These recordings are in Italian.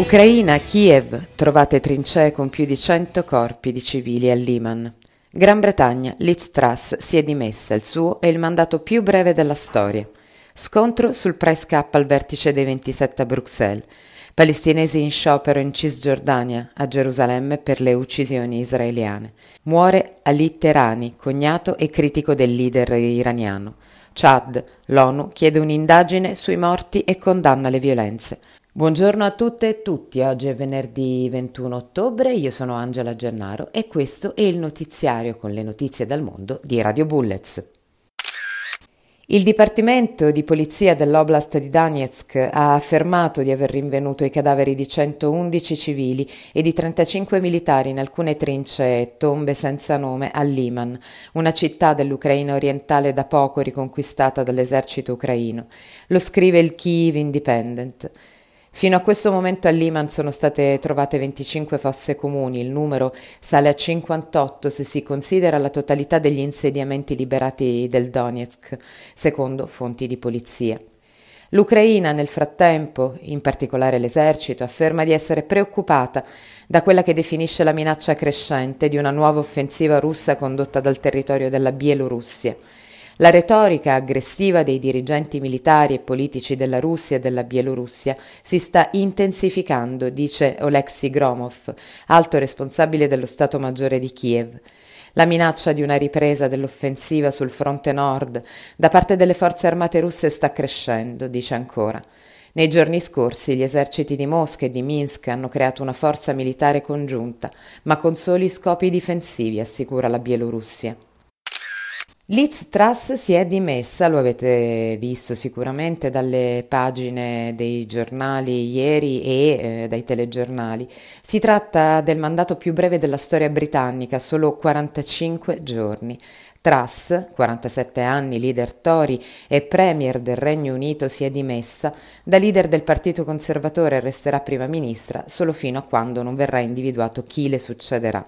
Ucraina, Kiev. Trovate trincee con più di 100 corpi di civili a Liman. Gran Bretagna, Liz Truss si è dimessa. Il suo è il mandato più breve della storia. Scontro sul price cap al vertice dei 27 a Bruxelles. Palestinesi in sciopero in Cisgiordania, a Gerusalemme, per le uccisioni israeliane. Muore Ali Terani, cognato e critico del leader iraniano. Chad, l'ONU chiede un'indagine sui morti e condanna le violenze. Buongiorno a tutte e tutti, oggi è venerdì 21 ottobre, io sono Angela Gennaro e questo è il notiziario con le notizie dal mondo di Radio Bullets. Il Dipartimento di Polizia dell'Oblast di Donetsk ha affermato di aver rinvenuto i cadaveri di 111 civili e di 35 militari in alcune trincee e tombe senza nome a Liman, una città dell'Ucraina orientale da poco riconquistata dall'esercito ucraino. Lo scrive il Kyiv Independent. Fino a questo momento a Liman sono state trovate 25 fosse comuni, il numero sale a 58 se si considera la totalità degli insediamenti liberati del Donetsk, secondo fonti di polizia. L'Ucraina nel frattempo, in particolare l'esercito, afferma di essere preoccupata da quella che definisce la minaccia crescente di una nuova offensiva russa condotta dal territorio della Bielorussia. La retorica aggressiva dei dirigenti militari e politici della Russia e della Bielorussia si sta intensificando, dice Oleksiy Gromov, alto responsabile dello Stato Maggiore di Kiev. La minaccia di una ripresa dell'offensiva sul fronte nord da parte delle forze armate russe sta crescendo, dice ancora. Nei giorni scorsi gli eserciti di Mosca e di Minsk hanno creato una forza militare congiunta, ma con soli scopi difensivi, assicura la Bielorussia. Liz Truss si è dimessa, lo avete visto sicuramente dalle pagine dei giornali ieri e eh, dai telegiornali. Si tratta del mandato più breve della storia britannica, solo 45 giorni. Truss, 47 anni, leader Tory e premier del Regno Unito, si è dimessa, da leader del Partito Conservatore resterà prima ministra solo fino a quando non verrà individuato chi le succederà.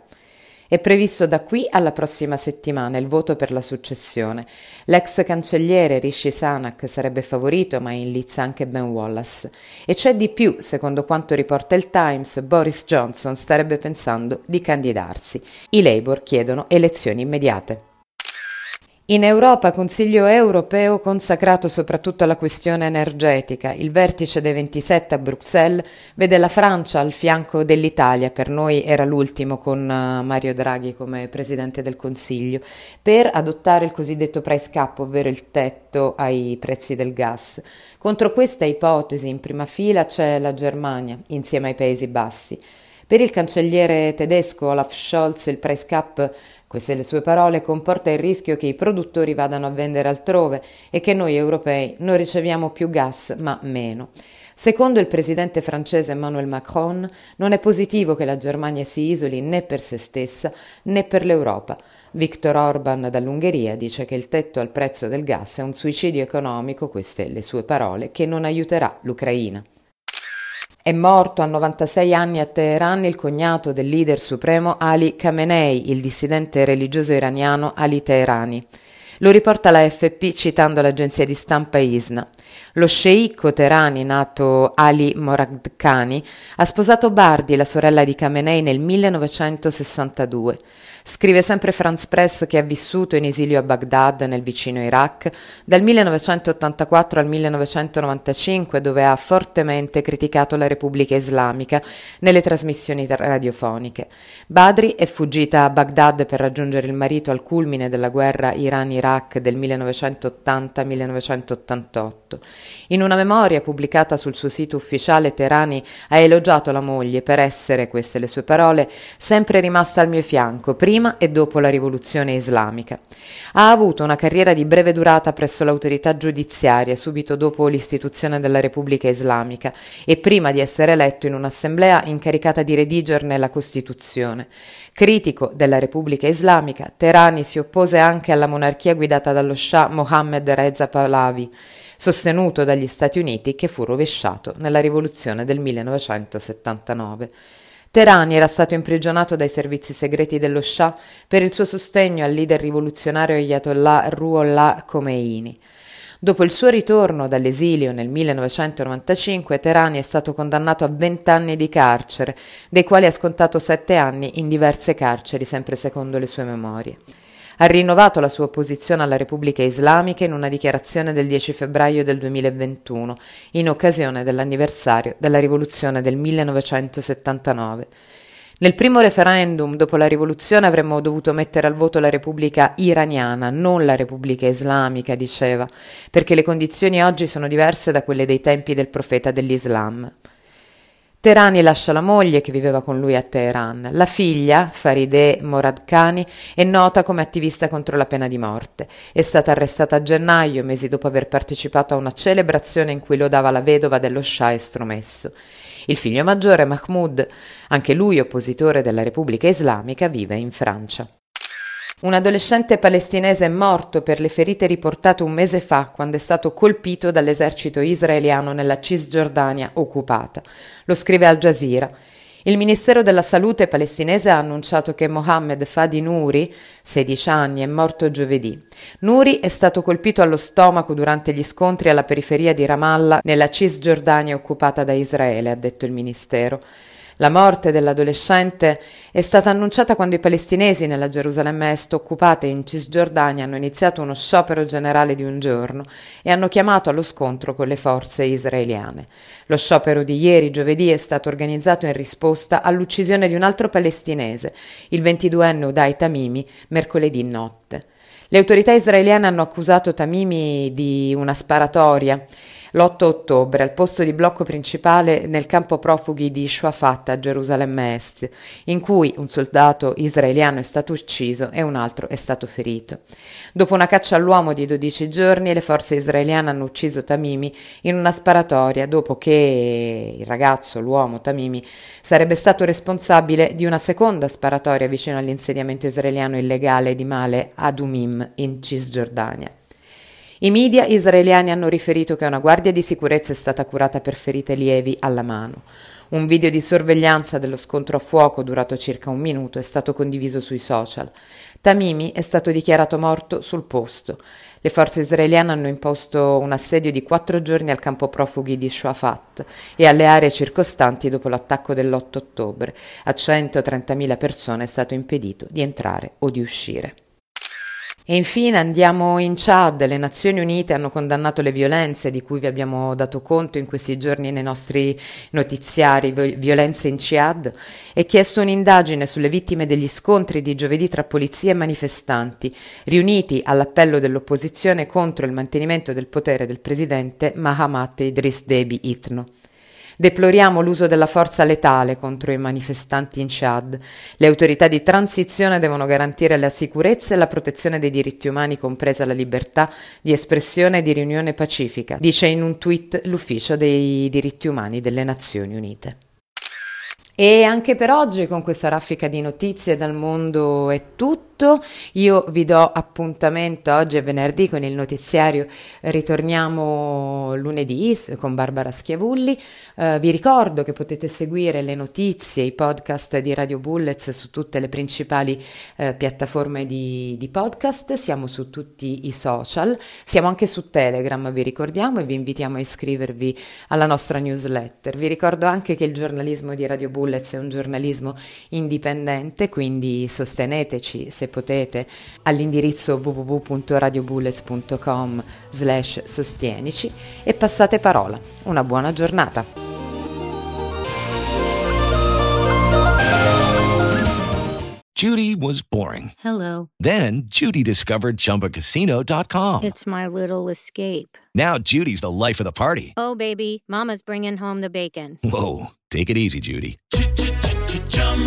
È previsto da qui alla prossima settimana il voto per la successione. L'ex cancelliere Rishi Sanak sarebbe favorito, ma in lizza anche Ben Wallace. E c'è di più, secondo quanto riporta il Times, Boris Johnson starebbe pensando di candidarsi. I Labour chiedono elezioni immediate. In Europa Consiglio europeo consacrato soprattutto alla questione energetica. Il vertice dei 27 a Bruxelles vede la Francia al fianco dell'Italia, per noi era l'ultimo con eh, Mario Draghi come Presidente del Consiglio, per adottare il cosiddetto price cap, ovvero il tetto ai prezzi del gas. Contro questa ipotesi in prima fila c'è la Germania, insieme ai Paesi Bassi. Per il cancelliere tedesco Olaf Scholz il price cap queste le sue parole comporta il rischio che i produttori vadano a vendere altrove e che noi europei non riceviamo più gas ma meno. Secondo il presidente francese Emmanuel Macron, non è positivo che la Germania si isoli né per se stessa né per l'Europa. Victor Orban dall'Ungheria dice che il tetto al prezzo del gas è un suicidio economico, queste le sue parole, che non aiuterà l'Ucraina. È morto a 96 anni a Teheran il cognato del leader supremo Ali Khamenei, il dissidente religioso iraniano Ali Teherani. Lo riporta la FP citando l'agenzia di stampa ISNA. Lo sceicco Teherani, nato Ali Moradkhani, ha sposato Bardi, la sorella di Khamenei, nel 1962. Scrive sempre Franz Press che ha vissuto in esilio a Baghdad, nel vicino Iraq, dal 1984 al 1995, dove ha fortemente criticato la Repubblica Islamica nelle trasmissioni radiofoniche. Badri è fuggita a Baghdad per raggiungere il marito al culmine della guerra Iran-Iraq del 1980-1988. In una memoria pubblicata sul suo sito ufficiale, Terani ha elogiato la moglie per essere, queste le sue parole, sempre rimasta al mio fianco, prima e dopo la rivoluzione islamica. Ha avuto una carriera di breve durata presso l'autorità giudiziaria subito dopo l'istituzione della Repubblica Islamica e prima di essere eletto in un'assemblea incaricata di redigerne la Costituzione. Critico della Repubblica Islamica, Terani si oppose anche alla monarchia guidata dallo Shah Mohammed Reza Pahlavi, sostenuto dagli Stati Uniti che fu rovesciato nella rivoluzione del 1979. Terani era stato imprigionato dai servizi segreti dello Shah per il suo sostegno al leader rivoluzionario Ayatollah Ruhollah Khomeini. Dopo il suo ritorno dall'esilio nel 1995, Terani è stato condannato a 20 anni di carcere, dei quali ha scontato 7 anni in diverse carceri, sempre secondo le sue memorie. Ha rinnovato la sua opposizione alla Repubblica Islamica in una dichiarazione del 10 febbraio del 2021, in occasione dell'anniversario della rivoluzione del 1979. Nel primo referendum dopo la rivoluzione avremmo dovuto mettere al voto la Repubblica iraniana, non la Repubblica islamica, diceva, perché le condizioni oggi sono diverse da quelle dei tempi del profeta dell'Islam. Terani lascia la moglie che viveva con lui a Teheran. La figlia, Farideh Moradkhani, è nota come attivista contro la pena di morte. È stata arrestata a gennaio, mesi dopo aver partecipato a una celebrazione in cui lodava la vedova dello Shah estromesso. Il figlio maggiore, Mahmoud, anche lui oppositore della Repubblica Islamica, vive in Francia. Un adolescente palestinese è morto per le ferite riportate un mese fa quando è stato colpito dall'esercito israeliano nella Cisgiordania occupata. Lo scrive Al Jazeera. Il Ministero della Salute palestinese ha annunciato che Mohammed Fadi Nuri, 16 anni, è morto giovedì. Nuri è stato colpito allo stomaco durante gli scontri alla periferia di Ramallah, nella Cisgiordania occupata da Israele, ha detto il Ministero. La morte dell'adolescente è stata annunciata quando i palestinesi nella Gerusalemme Est occupata in Cisgiordania hanno iniziato uno sciopero generale di un giorno e hanno chiamato allo scontro con le forze israeliane. Lo sciopero di ieri, giovedì, è stato organizzato in risposta all'uccisione di un altro palestinese, il 22enne Udai Tamimi, mercoledì notte. Le autorità israeliane hanno accusato Tamimi di una sparatoria l'8 ottobre al posto di blocco principale nel campo profughi di Shuafat a Gerusalemme Est, in cui un soldato israeliano è stato ucciso e un altro è stato ferito. Dopo una caccia all'uomo di 12 giorni, le forze israeliane hanno ucciso Tamimi in una sparatoria dopo che il ragazzo, l'uomo Tamimi, sarebbe stato responsabile di una seconda sparatoria vicino all'insediamento israeliano illegale di Male Adumim in Cisgiordania. I media israeliani hanno riferito che una guardia di sicurezza è stata curata per ferite lievi alla mano. Un video di sorveglianza dello scontro a fuoco durato circa un minuto è stato condiviso sui social. Tamimi è stato dichiarato morto sul posto. Le forze israeliane hanno imposto un assedio di quattro giorni al campo profughi di Shuafat e alle aree circostanti dopo l'attacco dell'8 ottobre. A 130.000 persone è stato impedito di entrare o di uscire. E infine andiamo in Chad. Le Nazioni Unite hanno condannato le violenze di cui vi abbiamo dato conto in questi giorni nei nostri notiziari, violenze in Chad, e chiesto un'indagine sulle vittime degli scontri di giovedì tra polizia e manifestanti, riuniti all'appello dell'opposizione contro il mantenimento del potere del presidente Mahamat Idris Deby Itno. Deploriamo l'uso della forza letale contro i manifestanti in Chad. Le autorità di transizione devono garantire la sicurezza e la protezione dei diritti umani, compresa la libertà di espressione e di riunione pacifica, dice in un tweet l'Ufficio dei diritti umani delle Nazioni Unite. E anche per oggi con questa raffica di notizie dal mondo è tutto tutto. Io vi do appuntamento oggi è venerdì con il notiziario. Ritorniamo lunedì con Barbara Schiavulli. Uh, vi ricordo che potete seguire le notizie, i podcast di Radio Bullets su tutte le principali uh, piattaforme di, di podcast. Siamo su tutti i social. Siamo anche su Telegram, vi ricordiamo, e vi invitiamo a iscrivervi alla nostra newsletter. Vi ricordo anche che il giornalismo di Radio Bullets è un giornalismo indipendente, quindi sosteneteci se potete all'indirizzo www.radiobullets.com slash sostienici e passate parola. Una buona giornata! Judy was boring. Hello. Then Judy discovered ChumbaCasino.com. It's my little escape. Now Judy's the life of the party. Oh, baby, Mama's bringing home the bacon. Whoa, take it easy, Judy.